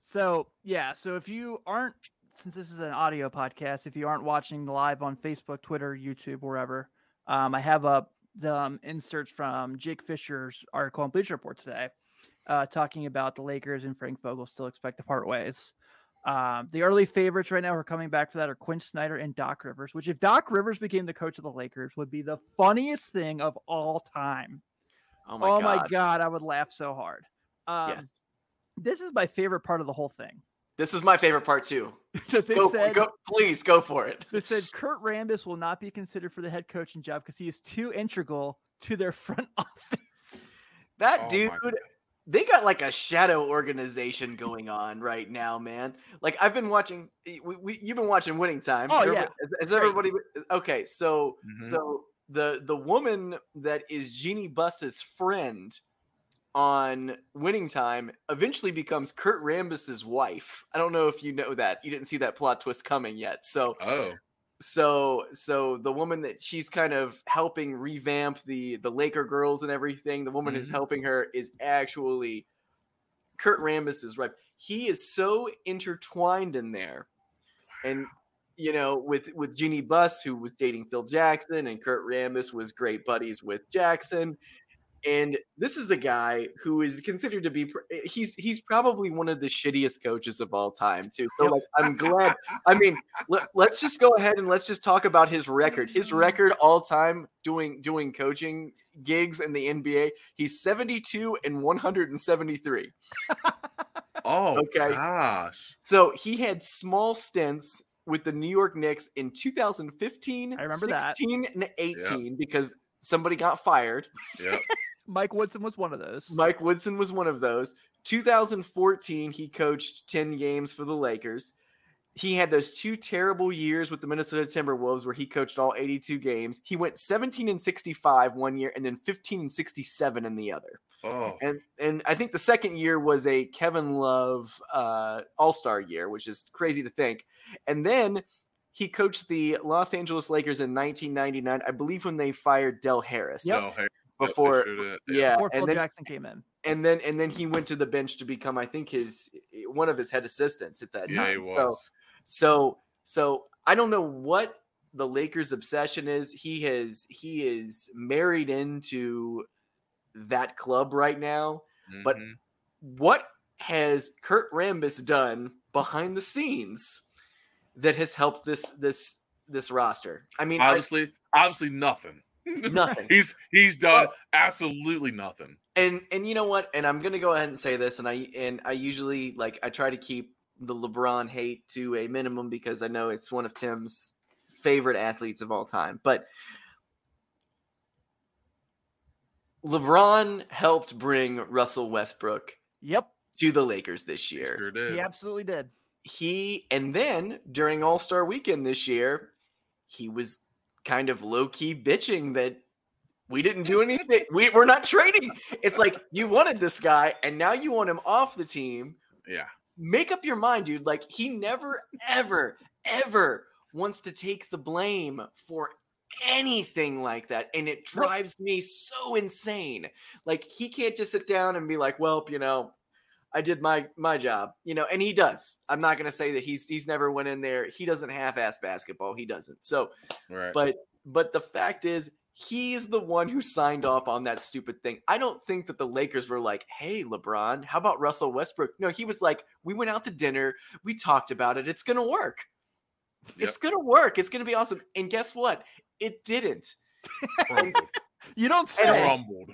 A: So yeah, so if you aren't, since this is an audio podcast, if you aren't watching live on Facebook, Twitter, YouTube, wherever, um, I have up the um, inserts from Jake Fisher's article on Bleacher Report today, uh, talking about the Lakers and Frank Vogel still expect to part ways. Um, the early favorites right now who are coming back for that are Quin Snyder and Doc Rivers. Which, if Doc Rivers became the coach of the Lakers, would be the funniest thing of all time.
C: Oh my
A: oh
C: god.
A: my god, I would laugh so hard. Um,
C: yes.
A: This is my favorite part of the whole thing.
C: This is my favorite part too.
A: that they
C: Go,
A: said
C: go please go for it.
A: they said Kurt Rambis will not be considered for the head coaching job because he is too integral to their front office.
C: That
B: Oh
C: dude they got like a shadow organization going on right now, man. Like I've been watching. We, we, you've been watching Winning Time.
A: Oh,
C: Everybody-
A: yeah.
C: Has, has everybody? Okay, so
B: Mhm.
C: so the the woman that is Jeannie Buss's friend on Winning Time eventually becomes Kurt Rambis's wife. I don't know if you know that. You didn't see that plot twist coming yet. So
B: Oh.
C: so so the woman that she's kind of helping revamp the the Laker girls and everything, the woman who's
B: Mhm.
C: helping her is actually Kurt Rambis's wife. He is so intertwined in there, and you know with with Jeannie Buss who was dating Phil Jackson, and Kurt Rambis was great buddies with Jackson. And this is a guy who is considered to be eh, he's he's probably one of the shittiest coaches of all time too. So like I'm glad I mean, let, us just go ahead and let's just talk about his record. His record all time doing doing coaching gigs in the NBA. He's 72 and 173.
B: Oh
C: Okay.
B: gosh.
C: So he had small stints with the New York Knicks in 2015,
A: I remember that.
C: 16, and 18 because somebody got fired.
B: Yep.
A: Mike Woodson was one of those.
C: Mike Woodson was one of those. 2014, he coached 10 games for the Lakers. He had those two terrible years with the Minnesota Timberwolves where he coached all 82 games. He went 17 and 65 one year and then 15 and 67 in the other.
B: Oh,
C: And and I think the second year was a Kevin Love uh, All Star year, which is crazy to think. And then he coached the Los Angeles Lakers in 1999, I believe, when they fired Del Harris.
B: no, hey, yep,
C: Before,
B: sure
C: yeah,
A: Before Phil
C: and then
A: Jackson came in.
C: and then and then he went to the bench to become, I think, his one of his head assistants at that
B: yeah,
C: time.
B: he
C: So
B: was.
C: so so I don't know what the Lakers' obsession is. He has he is married into that club right now. but-
B: Mhm.
C: What has Kurt Rambis done behind the scenes that has helped this this this roster? I mean, I-
B: obviously, obviously nothing.
C: Nothing.
B: he's he's done absolutely nothing.
C: and and you know what? And I'm gonna go ahead and say this, and I and I usually like I try to keep the LeBron hate to a minimum because I know it's one of Tim's favorite athletes of all time. But LeBron helped bring Russell Westbrook
A: Yep,
C: to the Lakers this
B: He
C: year.
B: sure did.
A: he absolutely did.
C: He and then during All Star Weekend this year, he was kind of low key bitching that we didn't do anything. we, we're not trading. It's like you wanted this guy, and now you want him off the team.
B: Yeah,
C: Make up your mind, dude. Like he never, ever, ever wants to take the blame for anything like that. And it drives me so insane. Like he can't just sit down and be like, well, you know, I did my my job, you know, and he does. I'm not gonna say that he's he's never went in there. He doesn't half-ass basketball. He doesn't. So
B: right.
C: but but the fact is he's the one who signed off on that stupid thing. I don't think that the Lakers were like, "Hey, LeBron, how about Russell Westbrook?" No, he was like, "We went out to dinner, we talked about it. It's going to work. It's going to work. It's going to be awesome." And guess what? It didn't.
A: You don't
C: And-
A: say.
B: crumbled.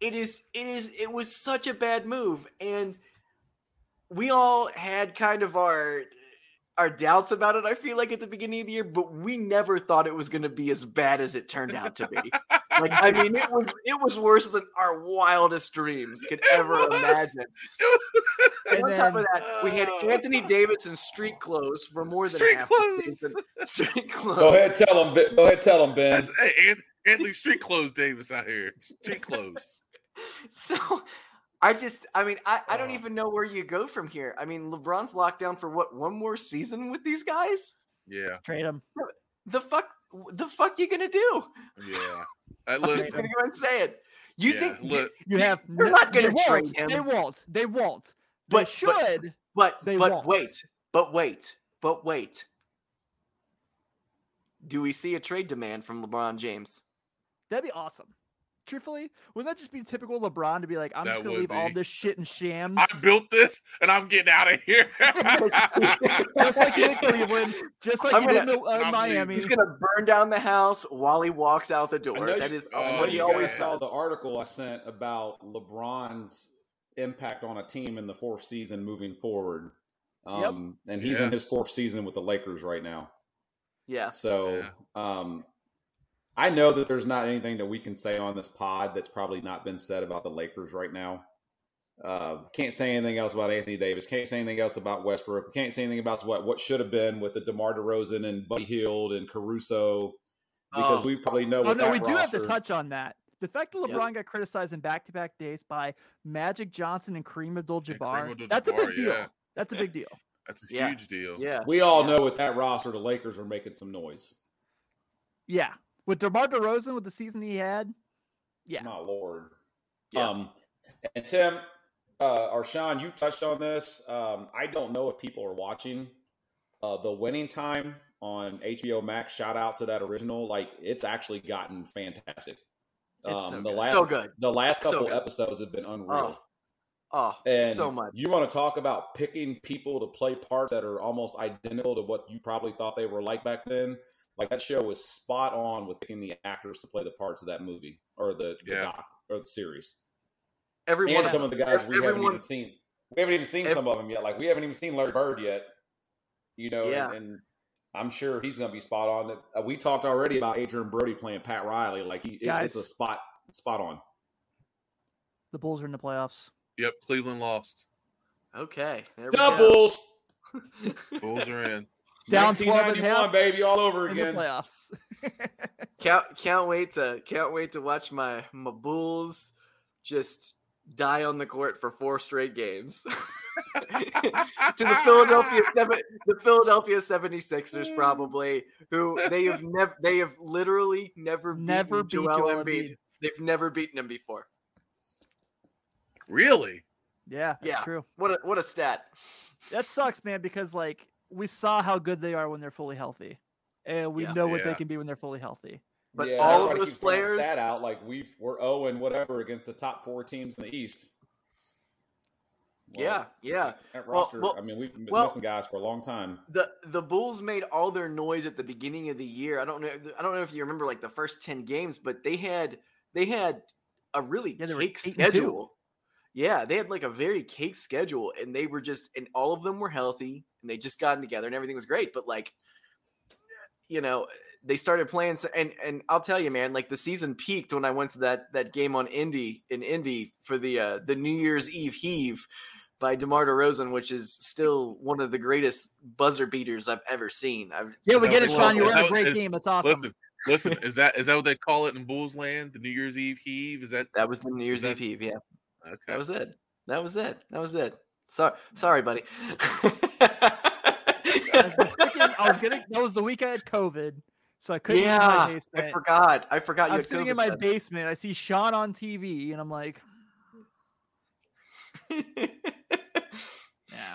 C: It is it is it was such a bad move and we all had kind of our our doubts about it. I feel like at the beginning of the year, but we never thought it was going to be as bad as it turned out to be. Like I mean, it was it was worse than our wildest dreams could ever imagine. And
A: And
C: on top of that, we had
B: Uh.
C: Anthony Davis in street clothes for more than
B: Street
C: half
B: clothes.
C: season. Street clothes.
D: Go ahead, tell him. Ben- Go ahead, tell him, Ben.
B: That's, hey, Anthony Street Clothes Davis out here. Street clothes.
C: So I just, I mean, I, I don't
B: Oh.
C: even know where you go from here. I mean, LeBron's locked down for what one more season with these guys?
B: Yeah,
A: Trade him.
C: The fuck, the fuck you gonna do?
B: yeah.
C: I'm just
B: listen,
C: gonna go and say it. You
B: yeah,
C: think,
B: look,
A: You have.
C: They're not gonna trade him.
A: They won't. They won't. They
C: But- but-
A: should.
C: but
A: They
C: but
A: won't.
C: wait, but wait, but wait. Do we see a trade demand from LeBron James?
A: That'd be awesome. Truthfully, wouldn't that just be typical LeBron to be like, I'm
B: That
A: just gonna
B: would
A: leave all this shit in shams?
B: I built this and I'm getting out of here.
A: just like he did in Cleveland, just like
C: I'm
A: he did in the, uh, Miami.
C: He's gonna burn down the house while he walks out the door.
D: know
C: That
D: you-
C: is
B: oh,
D: I know
C: what
D: you
C: he always
D: saw the article I sent about LeBron's impact on a team in the fourth season moving forward.
A: Yep.
D: Um, and he's
B: Yeah.
D: in his fourth season with the Lakers right now.
C: Yeah.
D: So,
B: Yeah.
D: um, I know that there's not anything that we can say on this pod that's probably not been said about the Lakers right now. Uh, can't say anything else about Anthony Davis. Can't say anything else about Westbrook. Can't say anything about what what should have been with the DeMar DeRozan and Buddy Hield and Caruso because
C: Oh.
D: we probably know
A: Oh
D: what
A: no,
D: that
A: we do have to touch on that. The fact that
C: Yep.
A: LeBron got criticized in back-to-back days by Magic Johnson and Kareem Abdul-Jabbar,
B: Kareem
A: that's a big deal.
B: yeah.
A: That's a big deal.
B: That's a
C: Yeah.
B: huge deal.
C: Yeah.
D: We all
C: Yeah.
D: know with that roster, the Lakers are making some noise.
A: Yeah, with DeMar DeRozan with the season he had, yeah,
D: My lord.
C: Yeah.
D: Um, and Tim, uh, or Sean, you touched on this. Um, I don't know if people are watching uh, the winning time on HBO Max. Shout out to that original. Like it's actually gotten fantastic.
A: It's
D: Um,
A: so
D: the
A: good.
D: last
C: So good.
D: the last couple
C: good.
D: episodes have been unreal.
C: Oh, oh
D: And
C: so much.
D: You want to talk about picking people to play parts that are almost identical to what you probably thought they were like back then? Like that show was spot on with picking the actors to play the parts of that movie or the, the
B: Yeah.
D: doc or the series.
C: Everyone,
D: and some of the guys we haven't even seen. We haven't even seen
C: ev-
D: some of them yet. Like we haven't even seen Larry Bird yet. You know,
C: Yeah.
D: and, and I'm sure he's going to be spot on. Uh, we talked already about Adrien Brody playing Pat Riley. Like he, it- it's a spot spot on.
A: The Bulls are in the playoffs.
B: Yep, Cleveland lost.
C: Okay. There we go.
B: Bulls are in.
A: Down 12 and
D: 1991, baby, all over
A: in the
D: again.
A: playoffs.
C: Can't can't wait to can't wait to watch my my Bulls just die on the court for four straight games. to the Philadelphia seven, the Philadelphia 76ers probably who they have never they have literally never beaten
A: Never beat
C: Joel,
A: Joel
C: Embiid.
A: Embiid.
C: They've never beaten him before.
B: Really?
A: yeah, that's
C: Yeah.
A: true.
C: What a what a stat.
A: That sucks, man, because like we saw how good they are when they're fully healthy. And we
C: Yeah.
A: know what they can be when they're fully healthy.
C: But
D: Yeah,
C: all of
D: everybody
C: those
D: keeps throwing that out like we've we're 0 and whatever against the top four teams in the East. Well,
C: Yeah, yeah.
D: That roster.
C: well-
D: I mean, we've been
C: well-
D: missing guys for a long time.
C: the the Bulls made all their noise at the beginning of the year. I don't know. I don't know if you remember like the first ten games, but they had they had a really
A: Yeah,
C: cake
A: eight two.
C: schedule. Yeah, they had like a very cake schedule, and they were just and all of them were healthy, and they just gotten together, and everything was great. But like, you know, they started playing, so, and and I'll tell you, man, like the season peaked when I went to that that game on Indy in Indy for the uh, the New Year's Eve heave by DeMar DeRozan, which is still one of the greatest buzzer beaters I've ever seen. I've,
A: Yeah, we get it. Sean. You're in a great
B: is-
A: game. That's awesome.
B: Listen, listen. Is that is that what they call it in Bulls land? The New Year's Eve heave? Is that
C: That was the New Year's
B: that-
C: Eve heave. Yeah,
B: okay?
C: that was it. That was it. That was it. Sorry, sorry, buddy.
A: I was, freaking- I was gonna. That was the week I had COVID, so I couldn't.
C: yeah,
A: get in my
C: I forgot. I forgot you
A: I'm sitting
C: COVID
A: in my
C: then.
A: basement. I see Sean on TV, and I'm like, yeah.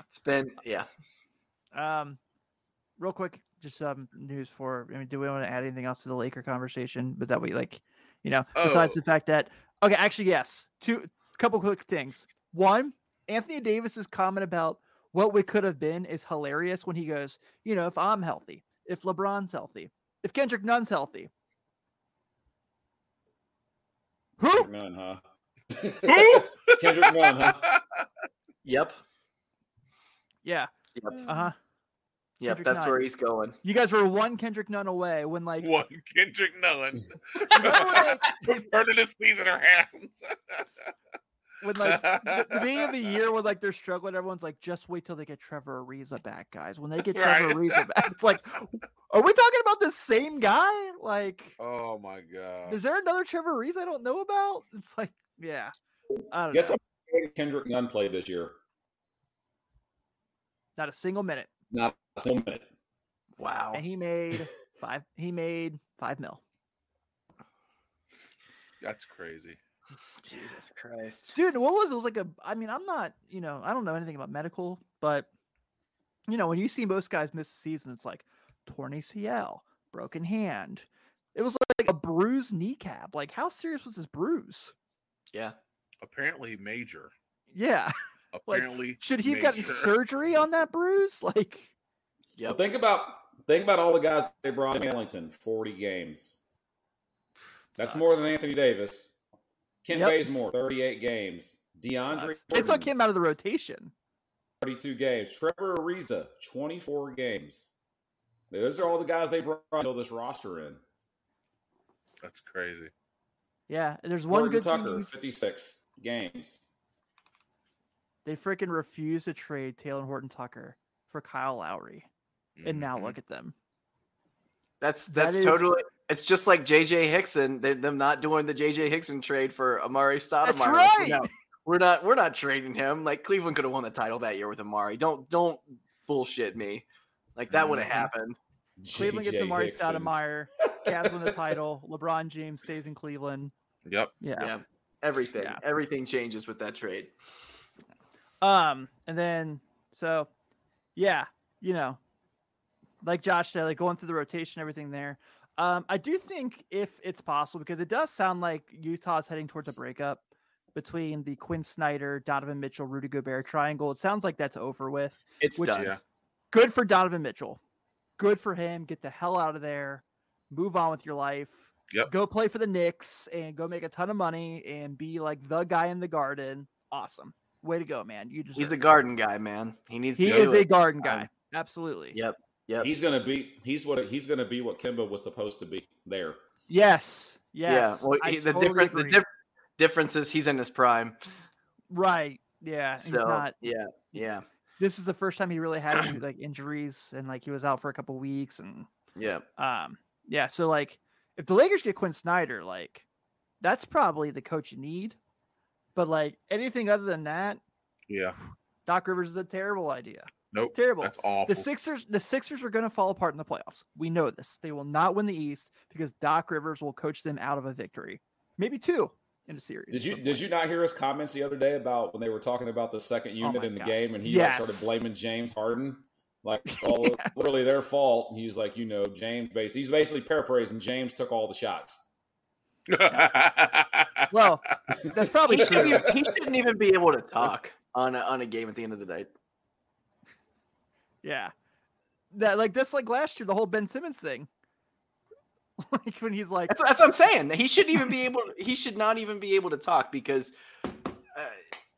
C: it's been yeah.
A: Um, real quick, just um news for. I mean, do we want to add anything else to the Laker conversation? But that we like, you know, besides
B: Oh.
A: the fact that okay, actually, yes. Two couple quick things. One, Anthony Davis's comment about what we could have been is hilarious when he goes, you know, if I'm healthy, if LeBron's healthy, if Kendrick Nunn's healthy. Who?
D: Kendrick Nunn, huh?
B: Who?
D: Kendrick Nunn, huh?
C: Yep.
A: Yeah.
C: Yep.
A: Uh huh.
C: Yep.
A: Kendrick
C: That's
A: Nunn.
C: where he's going.
A: You guys were one Kendrick Nunn away when like
B: One Kendrick Nunn.
A: Remember when,
B: From turning the season around.
A: when like the, beginning of the year when like they're struggling, everyone's like, just wait till they get Trevor Ariza back, guys. When they get Trevor
B: Right.
A: Ariza back, it's like, are we talking about the same guy? Like,
B: oh my god.
A: is there another Trevor Ariza I don't know about? It's like, yeah, I don't
D: Guess
A: know.
D: many Kendrick Nunn played this year?
A: Not a single minute,
D: Not a single minute.
C: Wow.
A: and he made five. He made five mil.
B: That's crazy.
C: Jesus Christ.
A: dude what was it? it was like a i mean i'm not you know i don't know anything about medical but you know when you see most guys miss a season it's like torn acl broken hand it was like a bruised kneecap like how serious was this bruise
C: Yeah.
B: Apparently major.
A: yeah Like,
B: Apparently
A: should he have gotten surgery on that bruise like
D: Well, think about think about all the guys they brought in Ellington, 40 games. That's more than Anthony Davis. Ken
A: Yep.
D: Bazemore, 38 games. DeAndre
A: they took
D: Jordan,
A: him out of the rotation
D: 32 games. Trevor Ariza, 24 games. Those are all the guys they brought to fill this roster in.
B: That's crazy.
A: yeah and there's one
D: Gordon
A: good
D: Tucker,
A: team
D: 56 games.
A: they freaking refused to trade talen horton tucker for kyle lowry and now
B: Mhm.
A: look at them
C: That's
A: That
C: that's totally. It's just like JJ Hickson. They're them not doing the JJ Hickson trade for Amar'e Stoudemire.
A: That's right.
C: no, we're not. We're not trading him. Like Cleveland could have won the title that year with Amar'e. Don't don't bullshit me. Like that would have
A: Mhm.
C: happened.
A: cleveland gets amar'e
D: Hickson.
A: stoudemire Cavs win the title lebron james stays in cleveland
B: Yep.
A: yeah.
C: Yeah. Everything.
A: Yeah.
C: Everything changes with that trade.
A: Um, and then so yeah, you know, like Josh said, like going through the rotation, everything there. Um, I do think if it's possible, because it does sound like Utah's heading towards a breakup between the Quin Snyder, Donovan Mitchell, Rudy Gobert triangle. It sounds like that's over with.
C: It's
A: Which-
C: done.
B: Yeah.
A: Good for Donovan Mitchell. Good for him. Get the hell out of there. Move on with your life.
B: Yep.
A: Go play for the Knicks and go make a ton of money and be like the guy in the garden. Awesome. Way to go, man. You just
C: He's a garden guy, man. He needs
A: he
C: to do
A: is a
C: it.
A: garden
C: Um,
A: guy. Absolutely.
C: Yep. Yep.
D: He's gonna be he's what he's gonna be what Kemba was supposed to be there.
A: Yes. Yes.
C: Yeah. Well,
A: I
C: he- the
A: totally
C: difference the,
A: agree.
C: diff- Difference is he's in his prime.
A: Right. Yeah.
C: So
A: he's not.
C: yeah, yeah,
A: This is the first time he really had any like injuries and like he was out for a couple weeks and
C: yeah.
A: um yeah. So like if the Lakers get Quin Snyder, like that's probably the coach you need. But like anything other than that,
B: Yeah.
A: Doc Rivers is a terrible idea.
B: Nope.
A: Terrible.
B: That's awful.
A: The Sixers, the Sixers are going to fall apart in the playoffs. We know this. They will not win the East because Doc Rivers will coach them out of a victory, maybe two in a series.
D: Did you did
A: point.
D: you not hear his comments the other day about when they were talking about the second oh unit
A: Oh
D: in the
A: God.
D: game and he
A: Yes.
D: like started blaming James Harden? Like all of literally their fault. He was like, you know, James bas he's basically paraphrasing, James took all the shots.
A: Well, that's probably
C: He shouldn't,
A: true.
C: even, he shouldn't even be able to talk on a, on a game at the end of the night.
A: Yeah, that like just like last year, the whole Ben Simmons thing. like when he's like,
C: That's, that's what I'm saying. He shouldn't even be able. He should not even be able to talk because uh,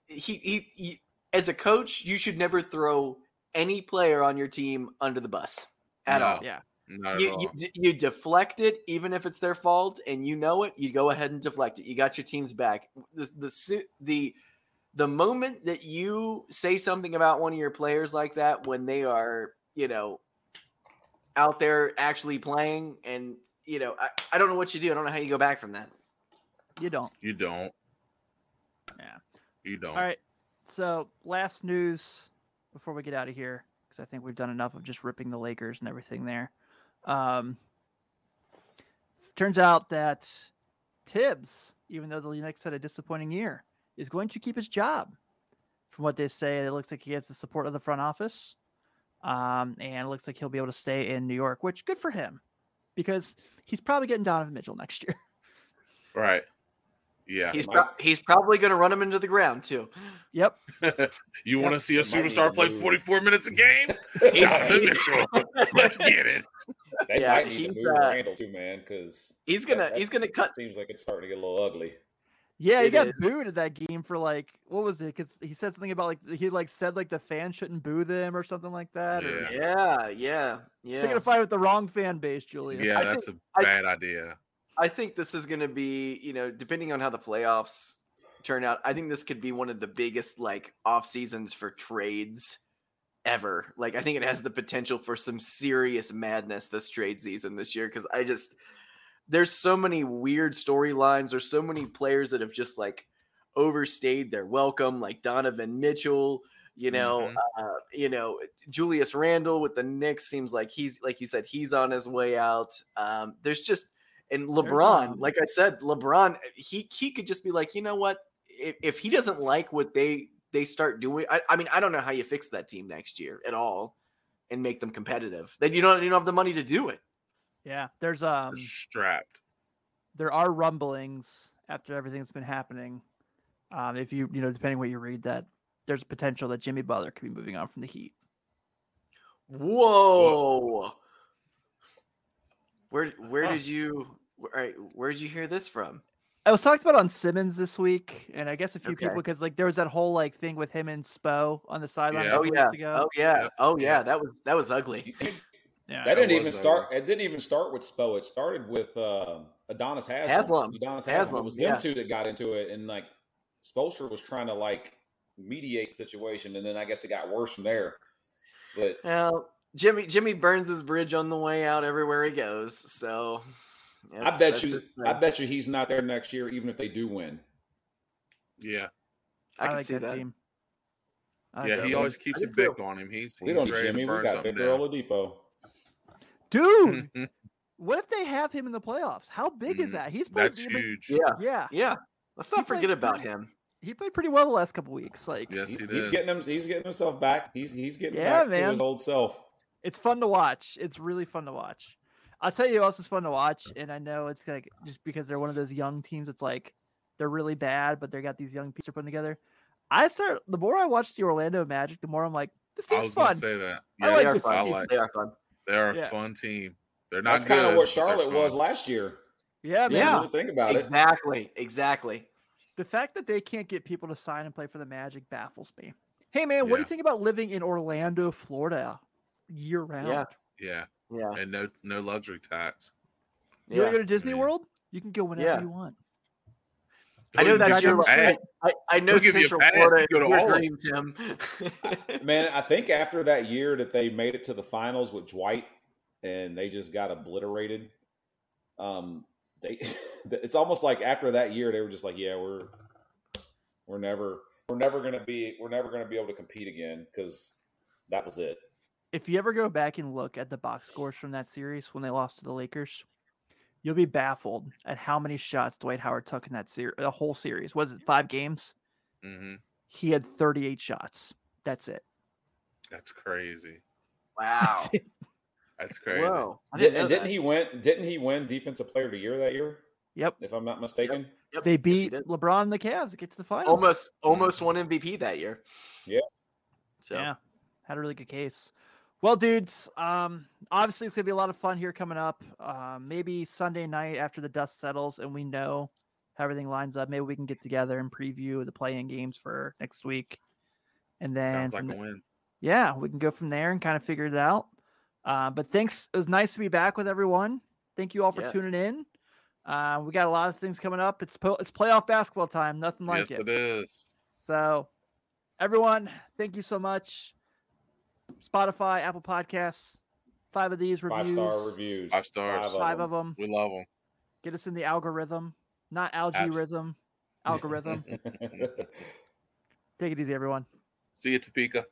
C: he, he he as a coach, you should never throw any player on your team under the bus at
B: No.
C: all.
A: yeah,
C: You,
B: all.
C: you you deflect it even if it's their fault and you know it. You go ahead and deflect it. You got your team's back. The the the the moment that you say something about one of your players like that when they are you know out there actually playing and you know I, I don't know what you do. I don't know how you go back from that.
A: you don't.
B: You don't.
A: Yeah.
B: You don't.
A: All right. So last news before we get out of here, because I think we've done enough of just ripping the Lakers and everything there. Um, turns out that Tibbs, even though the Knicks had a disappointing year, is going to keep his job. From what they say, it looks like he has the support of the front office, um, and it looks like he'll be able to stay in New York, which good for him, because he's probably getting Donovan Mitchell next year.
B: Right. Yeah.
C: He's pro- he's probably going to run him into the ground too.
A: yep.
B: you want to see a
D: It might need
B: superstar play 44 minutes a game?
C: He's-
B: Donovan Mitchell. Let's get it.
D: They
C: Yeah,
D: might need to
C: he's,
D: move
C: uh,
D: Randle too, man, because
C: He's gonna he's gonna cut.
D: Seems like it's starting to get a little ugly.
A: Yeah, he
C: It
A: got
C: is.
A: booed at that game for like what was it? Because he said something about like he like said like the fans shouldn't boo them or something like that. Or
B: Yeah.
C: Yeah, yeah,
A: they're gonna fight with the wrong fan base, Julius.
B: Yeah,
C: I
B: that's a bad idea.
C: I think this is going to be, you know, depending on how the playoffs turn out, I think this could be one of the biggest like off seasons for trades ever. Like I think it has the potential for some serious madness this trade season this year cuz I just there's so many weird storylines, there's so many players that have just like overstayed their welcome like Donovan Mitchell, you know,
B: Mhm.
C: uh, you know, Julius Randle with the Knicks seems like he's like you said he's on his way out. Um there's just and LeBron, like I said, LeBron, he he could just be like, you know what? If, if he doesn't like what they they start doing, I, I mean, I don't know how you fix that team next year at all and make them competitive. Then you don't you don't have the money to do it.
A: Yeah, there's um
B: Strapped.
A: there are rumblings after everything that's been happening. Um, if you you know depending what you read, that there's potential that Jimmy Butler could be moving on from the Heat.
C: Whoa. Where where
B: Huh.
C: did you where, where did you hear this from?
A: I was talked about on Simmons this week, and I guess a few
C: Okay.
A: people because like there was that whole like thing with him and Spo on the sideline
B: Yeah.
C: Oh yeah.
A: ago.
C: Oh yeah. Oh yeah,
B: Yeah.
C: that was that was ugly.
A: yeah,
D: That didn't even
B: ugly.
D: start. It didn't even start with Spo. It started with uh, Udonis Haslem.
C: Haslem.
D: Udonis
C: Haslem,
D: Haslem. It was them
C: yeah.
D: two that got into it, and like Spoelstra was trying to like mediate the situation, and then I guess it got worse from there. But
C: Well, Jimmy Jimmy burns his bridge on the way out everywhere he goes. So
D: I bet you, I bet you he's not there next year, even if they do win.
B: Yeah.
C: I can
A: like
C: see that.
A: team.
B: Yeah, he always keeps a
C: big
B: on him. He's,
D: We don't need Jimmy. We got
B: something
D: Victor
B: down.
D: Oladipo.
A: dude.
B: Mhm.
A: What if they have him in the playoffs? How big is
B: Mm,
A: that? He's played.
B: That's
A: he played-
B: huge.
C: Yeah,
A: Yeah,
C: yeah. Let's
A: He
C: not
A: played
C: forget about him.
A: he played pretty well the last couple weeks. Like,
B: Yes,
D: He's,
B: he
D: he's getting him. He's getting himself back. He's he's getting
A: Yeah,
D: back to his old self.
A: it's fun to watch. It's really fun to watch. I'll tell you who else is fun to watch, and I know it's like just because they're one of those young teams. It's like they're really bad, but they got these young pieces putting together. I start the more I watch the Orlando Magic, the more I'm like, this
B: I
A: team's
B: was going
A: fun.
B: to say that.
A: I
B: Yes,
C: They are
A: this
B: I
C: fun.
A: team.
B: like.
C: They are fun.
B: They're a
A: Yeah.
B: fun team. They're not
D: That's kind of what Charlotte was last year.
A: Yeah, man.
C: Yeah.
D: Really think about it.
C: Exactly. Exactly.
A: The fact that they can't get people to sign and play for the Magic baffles me. Hey, man, what do you think about living in Orlando, Florida, year round?
C: Yeah.
B: Yeah,
C: Yeah.
B: and no no luxury tax.
A: You want to go to Disney
B: Yeah.
A: World? You can go whenever
C: Yeah.
A: you want.
C: I know that's your.
B: you.
C: I, I know
B: They'll give you a
C: Central
B: pass,
C: Florida.
B: you go to
C: Your dream, Tim.
D: Man, I think after that year that they made it to the finals with Dwight and they just got obliterated, um, they it's almost like after that year they were just like, yeah, we're we're never we're never gonna be we're never gonna be able to compete again because that was it.
A: If you ever go back and look at the box scores from that series when they lost to the Lakers, you'll be baffled at how many shots Dwight Howard took in that series. The whole series was it five games?
B: hmm
A: He had 38 shots. That's it.
B: That's crazy.
C: wow.
A: That's.
B: That's crazy.
C: Whoa.
D: Did, and didn't
C: that.
D: he win? Didn't he win Defensive Player of the Year that year?
A: Yep.
D: If I'm not mistaken.
C: Yep,
A: They beat
C: did.
A: LeBron and the Cavs to get to the finals.
C: almost almost won MVP that year.
D: Yeah.
C: So
A: Yeah, had a really good case. Well, dudes, um, obviously it's gonna be a lot of fun here coming up. Uh, maybe Sunday night after the dust settles and we know how everything lines up. Maybe we can get together and preview the playing games for next week, and then
B: Sounds like a win.
A: yeah, we can go from there and kind of figure it out. Uh, but thanks. It was nice to be back with everyone. Thank you all for
C: Yes.
A: tuning in. Uh, we got a lot of things coming up. It's po- it's playoff basketball time. Nothing like
B: yes, it is.
A: so, everyone, thank you so much. Spotify, Apple Podcasts, five of these reviews,
D: Five star reviews.
B: Five stars.
D: Five of
A: five
D: them.
A: of them.
B: We love them.
A: Get us in the algorithm, not algae
B: Abs-
A: rhythm, algorithm. Take it easy, everyone.
B: See you, Topeka.